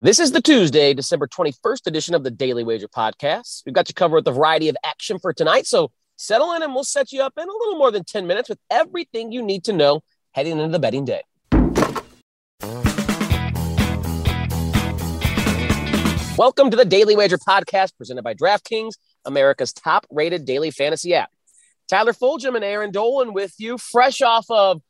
This is the Tuesday, December 21st edition of the Daily Wager podcast. We've got you covered with a variety of action for tonight. So settle in and we'll set you up in a little more than 10 minutes with everything you need to know heading into the betting day. Welcome to the Daily Wager podcast presented by DraftKings, America's top rated daily fantasy app. Tyler Fulghum and Erin Dolan with you, fresh off of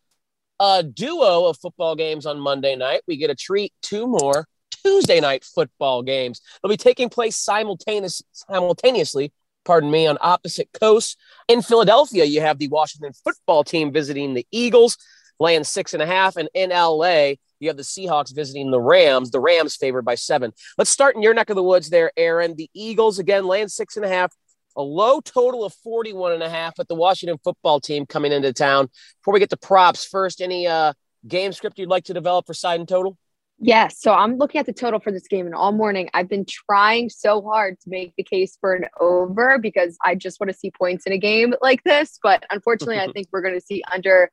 a duo of football games on Monday night. We get a treat, two more Tuesday night football games. They'll be taking place simultaneous, simultaneously, pardon me, on opposite coasts. In Philadelphia, you have the Washington football team visiting the Eagles, laying six and a half. And in LA, you have the Seahawks visiting the Rams, the Rams favored by seven. Let's start in your neck of the woods there, Erin. The Eagles, again, laying six and a half. A low total of 41 and a half with the Washington football team coming into town. Before we get to props, first, any uh, game script you'd like to develop for side and total? Yes. So I'm looking at the total for this game, and all morning I've been trying so hard to make the case for an over because I just want to see points in a game like this. But unfortunately, I think we're going to see under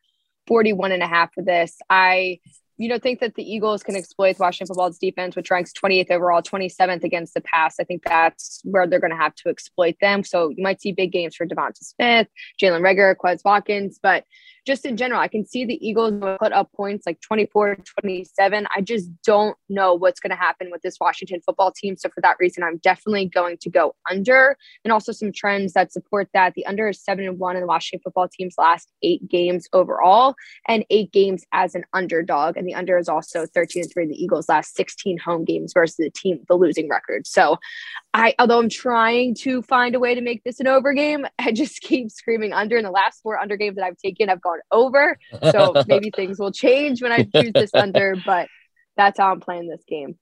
41 and a half for this. I, you know, think that the Eagles can exploit Washington football's defense, which ranks 28th overall, 27th against the pass. I think that's where they're going to have to exploit them. So you might see big games for Devonta Smith, Jalen Reagor, Quez Watkins, but just in general, I can see the Eagles put up points like 24, 27. I just don't know what's going to happen with this Washington football team. So for that reason, I'm definitely going to go under and also some trends that support that. The under is seven and one in the Washington football team's last eight games overall and eight games as an underdog. The under is also 13 and three the Eagles last 16 home games versus the team, the losing record. So I, although I'm trying to find a way to make this an over game, I just keep screaming under. In the last four under games that I've taken, I've gone over. So maybe things will change when I choose this under, but that's how I'm playing this game.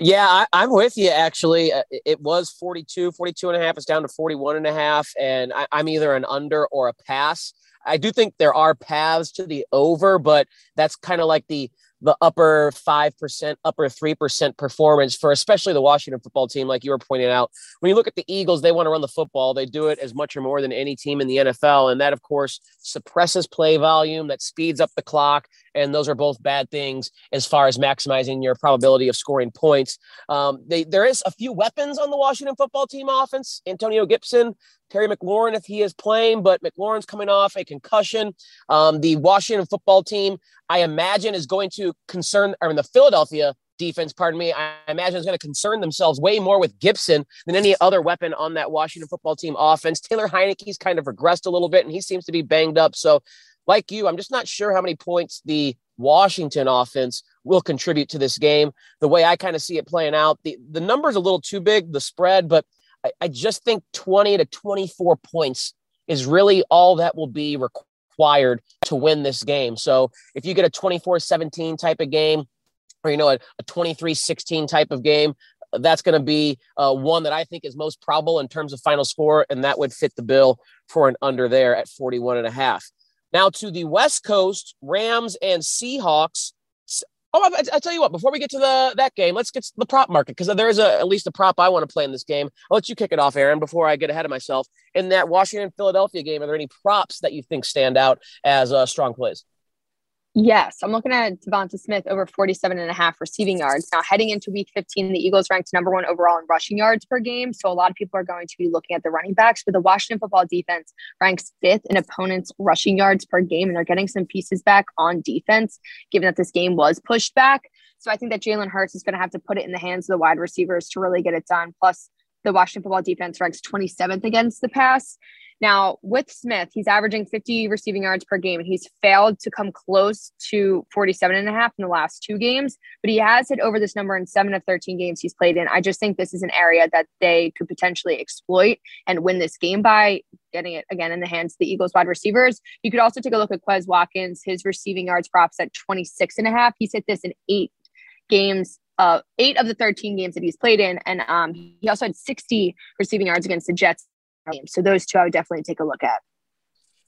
Yeah, I, am with you actually. Uh, it was 42, 42 and a half. It's down to 41 and a half. And I, I'm either an under or a pass. I do think there are paths to the over, but that's kind of like the the upper 5%, upper 3% performance for especially the Washington football team, like you were pointing out. When you look at the Eagles, they want to run the football. They do it as much or more than any team in the NFL. And that, of course, suppresses play volume, that speeds up the clock. And those are both bad things as far as maximizing your probability of scoring points. Um, they, there is a few weapons on the Washington football team offense. Antonio Gibson, Terry McLaurin, if he is playing, but McLaurin's coming off a concussion. Um, the Washington football team, I imagine, is going to concern, or the Philadelphia defense, pardon me, I imagine is going to concern themselves way more with Gibson than any other weapon on that Washington football team offense. Taylor Heinicke's kind of regressed a little bit, and he seems to be banged up. So, like you, I'm just not sure how many points the Washington offense will contribute to this game. The way I kind of see it playing out, the, the number's a little too big, the spread, but I, I just think 20 to 24 points is really all that will be required to win this game. So if you get a 24 17 type of game, or you know, a, a 23 16 type of game, that's going to be uh, one that I think is most probable in terms of final score, and that would fit the bill for an under there at 41 and a half. Now to the West Coast, Rams and Seahawks. Oh, I, I, tell you what. Before we get to the that game, let's get to the prop market because there is a, at least a prop I want to play in this game. I'll let you kick it off, Erin, before I get ahead of myself. In that Washington Philadelphia game, are there any props that you think stand out as uh, strong plays? Yes, I'm looking at Devonta Smith over 47 and a half receiving yards. Now, heading into week 15, the Eagles ranked number one overall in rushing yards per game. So, a lot of people are going to be looking at the running backs, but the Washington football defense ranks fifth in opponents' rushing yards per game, and they're getting some pieces back on defense, given that this game was pushed back. So, I think that Jalen Hurts is going to have to put it in the hands of the wide receivers to really get it done. Plus, the Washington football defense ranks 27th against the pass. Now, with Smith, he's averaging 50 receiving yards per game, and he's failed to come close to 47 and a half in the last two games, but he has hit over this number in seven of 13 games he's played in. I just think this is an area that they could potentially exploit and win this game by getting it again in the hands of the Eagles wide receivers. You could also take a look at Quez Watkins, his receiving yards props at 26 and a half. He's hit this in eight games uh, eight of the 13 games that he's played in. And um, he also had 60 receiving yards against the Jets so those two I would definitely take a look at.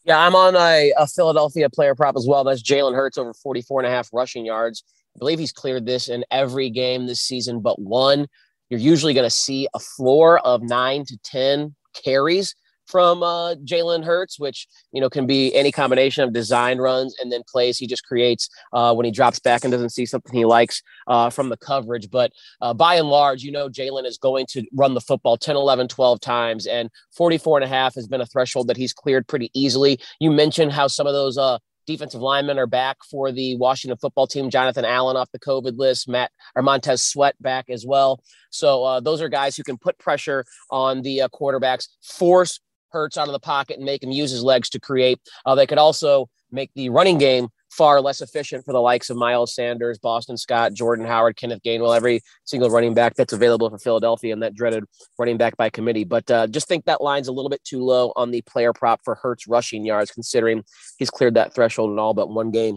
Yeah, I'm on a, a Philadelphia player prop as well. That's Jalen Hurts over 44 and a half rushing yards. I believe he's cleared this in every game this season but one. You're usually going to see a floor of nine to 10 carries from uh, Jalen Hurts, which you know can be any combination of design runs and then plays he just creates uh, when he drops back and doesn't see something he likes uh, from the coverage. But uh, by and large, you know Jalen is going to run the football 10, 11, 12 times, and 44 and a half has been a threshold that he's cleared pretty easily. You mentioned how some of those uh, defensive linemen are back for the Washington football team. Jonathan Allen off the COVID list, Matt or Montez Sweat back as well. So uh, those are guys who can put pressure on the uh, quarterbacks, force Hurts out of the pocket and make him use his legs to create. Uh, they could also make the running game far less efficient for the likes of Miles Sanders, Boston Scott, Jordan Howard, Kenneth Gainwell, every single running back that's available for Philadelphia and that dreaded running back by committee. But uh, just think that line's a little bit too low on the player prop for Hurts rushing yards, considering he's cleared that threshold in all but one game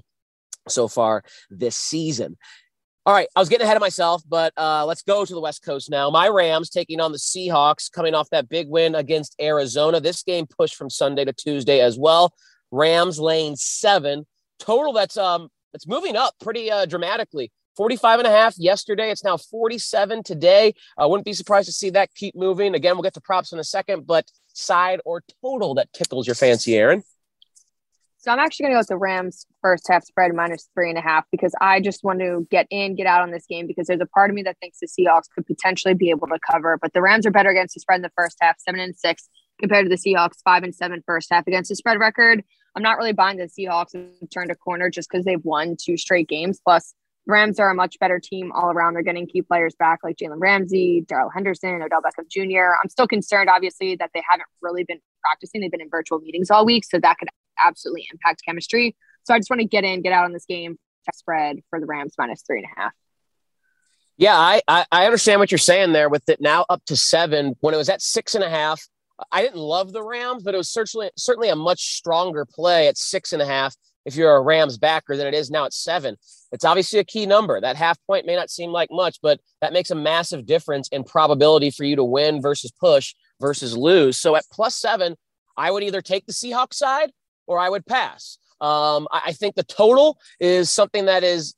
so far this season. All right, I was getting ahead of myself, but uh, let's go to the West Coast now. My Rams taking on the Seahawks, coming off that big win against Arizona. This game pushed from Sunday to Tuesday as well. Rams lane seven total. That's um, it's moving up pretty uh, dramatically. 45 and a half yesterday. It's now 47 today. I wouldn't be surprised to see that keep moving. Again, we'll get to props in a second, but side or total that tickles your fancy, Erin. So I'm actually going to go with the Rams first half spread minus three and a half because I just want to get in, get out on this game because there's a part of me that thinks the Seahawks could potentially be able to cover, but the Rams are better against the spread in the first half, seven and six compared to the Seahawks, five and seven first half against the spread record. I'm not really buying the Seahawks have turned a corner just because they've won two straight games. Plus, Rams are a much better team all around. They're getting key players back like Jalen Ramsey, Darrell Henderson, Odell Beckham Jr. I'm still concerned, obviously, that they haven't really been practicing. They've been in virtual meetings all week, so that could absolutely impact chemistry. So I just want to get in, get out on this game, spread for the Rams minus three and a half. Yeah, I, I, I understand what you're saying there with it now up to seven. When it was at six and a half, I didn't love the Rams, but it was certainly certainly a much stronger play at six and a half if you're a Rams backer than it is now at seven. It's obviously a key number. That half point may not seem like much, but that makes a massive difference in probability for you to win versus push versus lose. So at plus seven, I would either take the Seahawks side or I would pass. Um, I, I think the total is something that is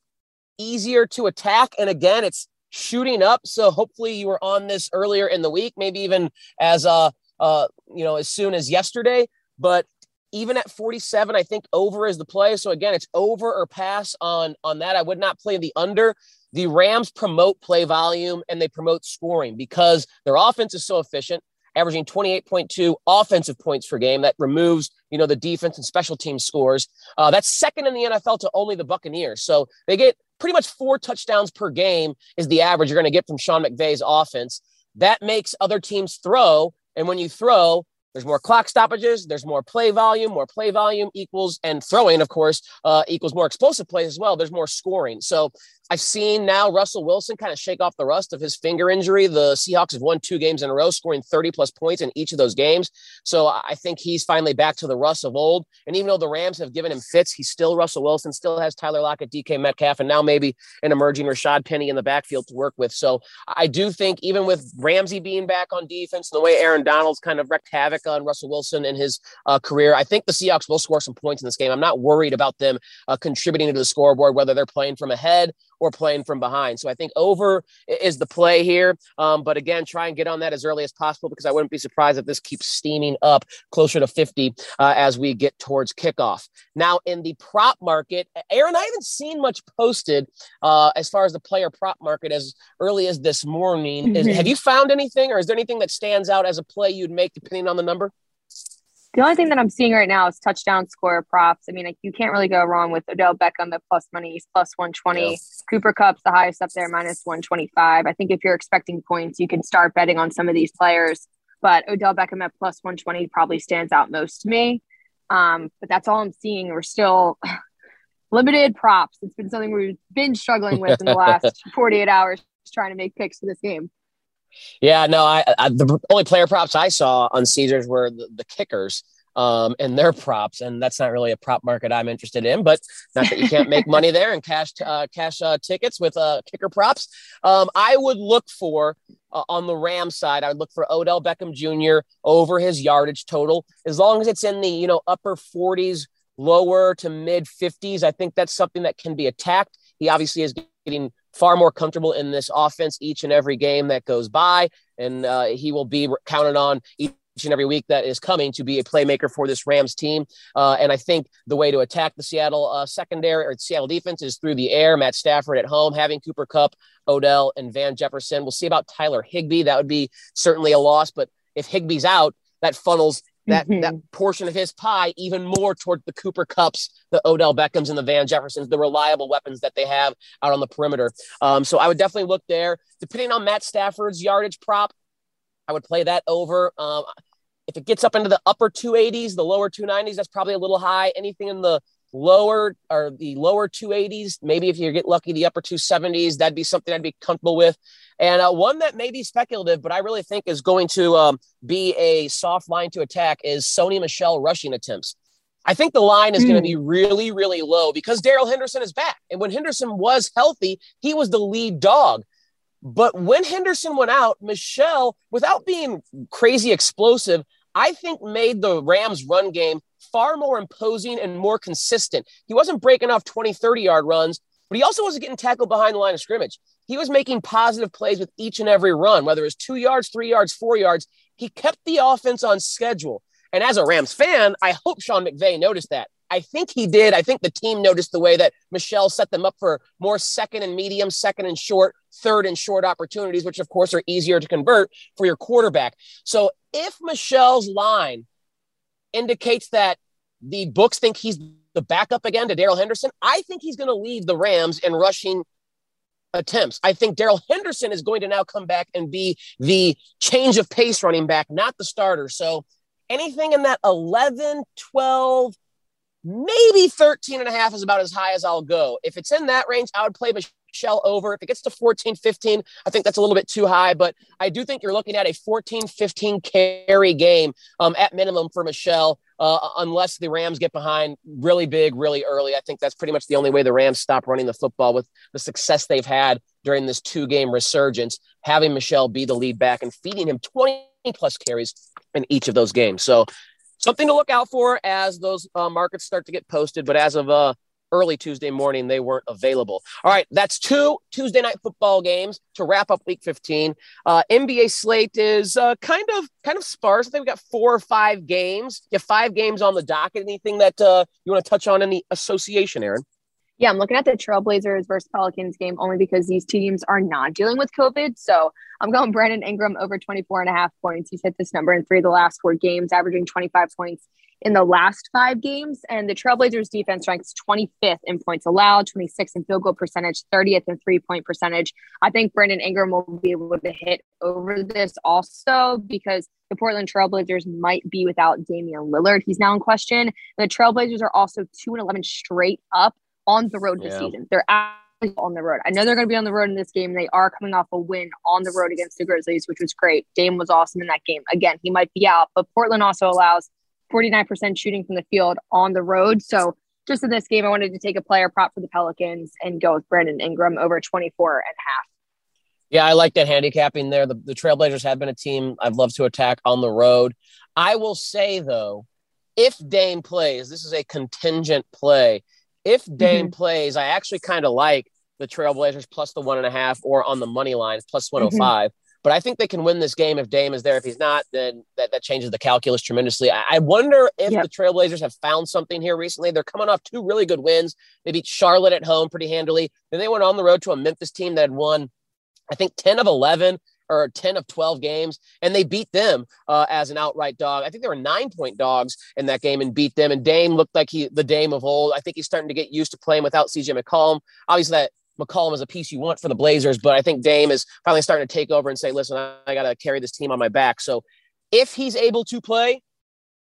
easier to attack. And again, it's shooting up. So hopefully you were on this earlier in the week, maybe even as uh, uh, you know, as soon as yesterday. But even at 47, I think over is the play. So again, it's over or pass on on that. I would not play the under. The Rams promote play volume and they promote scoring because their offense is so efficient averaging 28.2 offensive points per game. That removes, you know, the defense and special team scores. Uh, that's second in the NFL to only the Buccaneers. So they get pretty much four touchdowns per game is the average you're going to get from Sean McVay's offense. That makes other teams throw. And when you throw, there's more clock stoppages. There's more play volume. More play volume equals, and throwing, of course, uh, equals more explosive plays as well. There's more scoring. So I've seen now Russell Wilson kind of shake off the rust of his finger injury. The Seahawks have won two games in a row, scoring 30 plus points in each of those games. So I think he's finally back to the Russ of old. And even though the Rams have given him fits, he's still Russell Wilson, still has Tyler Lockett, DK Metcalf, and now maybe an emerging Rashaad Penny in the backfield to work with. So I do think even with Ramsey being back on defense and the way Aaron Donald's kind of wreaked havoc on Russell Wilson in his uh, career, I think the Seahawks will score some points in this game. I'm not worried about them uh, contributing to the scoreboard, whether they're playing from ahead or playing from behind. So I think over is the play here. Um, but again, try and get on that as early as possible because I wouldn't be surprised if this keeps steaming up closer to 50 uh, as we get towards kickoff. Now, in the prop market, Erin, I haven't seen much posted uh, as far as the player prop market as early as this morning. Mm-hmm. Is, have you found anything or is there anything that stands out as a play you'd make depending on the number? The only thing that I'm seeing right now is touchdown score props. I mean, like, you can't really go wrong with Odell Beckham at plus money. He's plus 120. Yeah. Cooper Kupp's the highest up there, minus 125. I think if you're expecting points, you can start betting on some of these players. But Odell Beckham at plus 120 probably stands out most to me. Um, but that's all I'm seeing. We're still limited props. It's been something we've been struggling with in the last 48 hours trying to make picks for this game. Yeah, no, I, I, the only player props I saw on Caesars were the, the kickers um, and their props, and that's not really a prop market I'm interested in. But not that you can't make money there and cash uh, cash uh, tickets with uh, kicker props. Um, I would look for uh, on the Ram side. I would look for Odell Beckham Jr. over his yardage total, as long as it's in the you know upper 40s, lower to mid 50s. I think that's something that can be attacked. He obviously is getting far more comfortable in this offense each and every game that goes by. And uh, he will be counted on each and every week that is coming to be a playmaker for this Rams team. Uh, and I think the way to attack the Seattle uh, secondary or Seattle defense is through the air. Matt Stafford at home, having Cooper Kupp, Odell, and Van Jefferson. We'll see about Tyler Higbee. That would be certainly a loss. But if Higbee's out, that funnels that mm-hmm. that portion of his pie even more toward the Cooper Kupps, the Odell Beckhams, and the Van Jeffersons, the reliable weapons that they have out on the perimeter. Um, so I would definitely look there. Depending on Matt Stafford's yardage prop, I would play that over. Um, if it gets up into the upper 280s, the lower 290s, that's probably a little high. Anything in the lower or the lower 280s, maybe if you get lucky, the upper 270s, that'd be something I'd be comfortable with. And uh, one that may be speculative, but I really think is going to um, be a soft line to attack is Sony Michel rushing attempts. I think the line is mm. going to be really, really low because Darrell Henderson is back. And when Henderson was healthy, he was the lead dog. But when Henderson went out, Michel, without being crazy explosive, I think made the Rams run game far more imposing and more consistent. He wasn't breaking off 20, 30 yard runs, but he also wasn't getting tackled behind the line of scrimmage. He was making positive plays with each and every run, whether it was two yards, three yards, four yards. He kept the offense on schedule. And as a Rams fan, I hope Sean McVay noticed that. I think he did. I think the team noticed the way that Michel set them up for more second and medium, second and short, third and short opportunities, which of course are easier to convert for your quarterback. So if Michel's line indicates that the books think he's the backup again to Darrell Henderson, I think he's going to lead the Rams in rushing attempts. I think Darrell Henderson is going to now come back and be the change of pace running back, not the starter. So anything in that 11, 12, maybe 13 and a half is about as high as I'll go. If it's in that range, I would play Michel over. If it gets to 14, 15, I think that's a little bit too high, but I do think you're looking at a 14, 15 carry game um, at minimum for Michel, Uh, unless the Rams get behind really big, really early. I think that's pretty much the only way the Rams stop running the football with the success they've had during this two game resurgence, having Michel be the lead back and feeding him 20 plus carries in each of those games. So something to look out for as those uh, markets start to get posted. But as of uh, early Tuesday morning, they weren't available. All right, that's two Tuesday night football games to wrap up Week 15. Uh, NBA slate is uh, kind of kind of sparse. I think we got four or five games. You have five games on the docket. Anything that uh, you want to touch on in the association, Erin? Yeah, I'm looking at the Trailblazers versus Pelicans game only because these teams are not dealing with COVID. So I'm going Brandon Ingram over 24 and a half points. He's hit this number in three of the last four games, averaging 25 points in the last five games. And the Trailblazers defense ranks 25th in points allowed, 26th in field goal percentage, 30th in three point percentage. I think Brandon Ingram will be able to hit over this also because the Portland Trailblazers might be without Damian Lillard. He's now in question. The Trailblazers are also 2 and 11 straight up on the road this yeah. season. They're on the road. I know they're going to be on the road in this game. They are coming off a win on the road against the Grizzlies, which was great. Dame was awesome in that game. Again, he might be out, but Portland also allows 49% shooting from the field on the road. So just in this game, I wanted to take a player prop for the Pelicans and go with Brandon Ingram over 24 and a half. Yeah, I like that handicapping there. The, the Trailblazers have been a team I've loved to attack on the road. I will say, though, if Dame plays, this is a contingent play if Dame mm-hmm. plays, I actually kind of like the Trailblazers plus the one and a half or on the money line plus 105. Mm-hmm. But I think they can win this game if Dame is there. If he's not, then that, that changes the calculus tremendously. I, I wonder if yep. the Trailblazers have found something here recently. They're coming off two really good wins. They beat Charlotte at home pretty handily. Then they went on the road to a Memphis team that had won, I think, 10 of 11 or 10 of 12 games, and they beat them uh, as an outright dog. I think they were nine point dogs in that game and beat them. And Dame looked like he, the Dame of old. I think he's starting to get used to playing without CJ McCollum. Obviously, that McCollum is a piece you want for the Blazers, but I think Dame is finally starting to take over and say, listen, I, I got to carry this team on my back. So if he's able to play,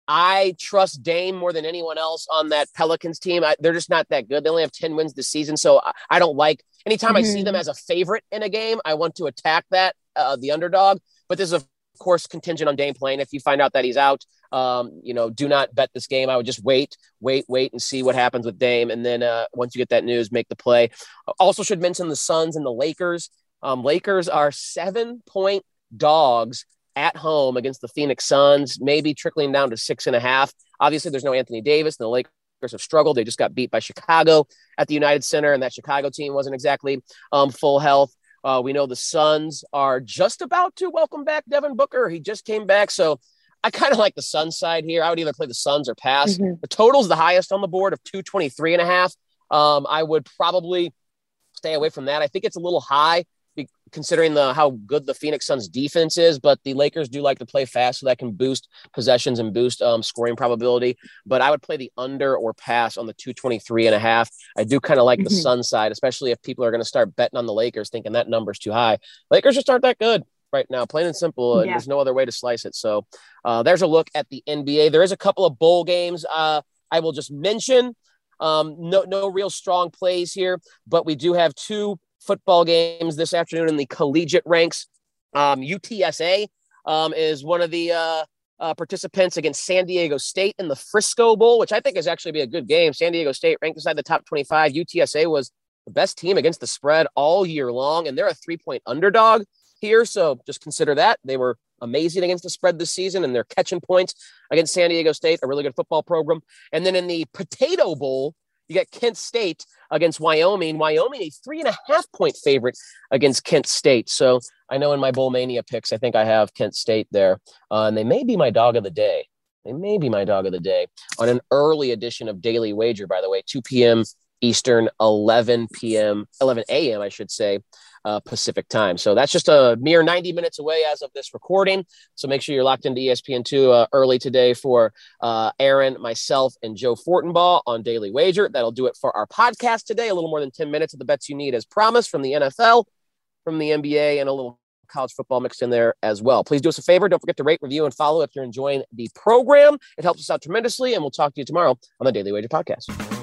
I trust Dame more than anyone else on that Pelicans team. I, they're just not that good. They only have 10 wins this season. So I, I don't like anytime mm-hmm. I see them mm-hmm. as a favorite in a game, I want to attack that uh, the underdog. But this is of course contingent on Dame playing. If you find out that he's out, um, you know, do not bet this game. I would just wait, wait, wait, and see what happens with Dame, and then uh, once you get that news, make the play. Also, should mention the Suns and the Lakers. Um, Lakers are seven point dogs at home against the Phoenix Suns, maybe trickling down to six and a half. Obviously, there's no Anthony Davis, and the Lakers have struggled. They just got beat by Chicago at the United Center, and that Chicago team wasn't exactly um, full health. Uh, we know the Suns are just about to welcome back Devin Booker. He just came back. So I kind of like the Sun side here. I would either play the Suns or pass. Mm-hmm. The total's the highest on the board of 223 and a half. Um, I would probably stay away from that. I think it's a little high considering the how good the Phoenix Suns defense is, but the Lakers do like to play fast, so that can boost possessions and boost um, scoring probability. But I would play the under or pass on the 223 and a half. I do kind of like mm-hmm. the Sun side, especially if people are going to start betting on the Lakers, thinking that number's too high. Lakers just aren't that good right now, plain and simple. Yeah. There's no other way to slice it. So uh, there's a look at the NBA. There is a couple of bowl games. Uh, I will just mention. Um, no, no real strong plays here, but we do have two football games this afternoon in the collegiate ranks. Um, UTSA um, is one of the uh, uh, participants against San Diego State in the Frisco Bowl, which I think is actually be a good game. San Diego State ranked inside the top 25. UTSA was the best team against the spread all year long, and they're a three point underdog here. So just consider that. They were amazing against the spread this season, and they're catching points against San Diego State, a really good football program. And then in the Potato Bowl, you got Kent State against Wyoming. Wyoming, a three and a half point favorite against Kent State. So I know in my Bowl Mania picks, I think I have Kent State there. Uh, and they may be my dog of the day. They may be my dog of the day on an early edition of Daily Wager, by the way, 2 p.m. Eastern, 11 p.m., 11 a.m., I should say, uh, Pacific time. So that's just a mere 90 minutes away as of this recording. So make sure you're locked into ESPN2 uh, early today for uh, Erin, myself, and Joe Fortenbaugh on Daily Wager. That'll do it for our podcast today. A little more than 10 minutes of the bets you need as promised from the NFL, from the NBA, and a little college football mixed in there as well. Please do us a favor. Don't forget to rate, review, and follow if you're enjoying the program. It helps us out tremendously. And we'll talk to you tomorrow on the Daily Wager podcast.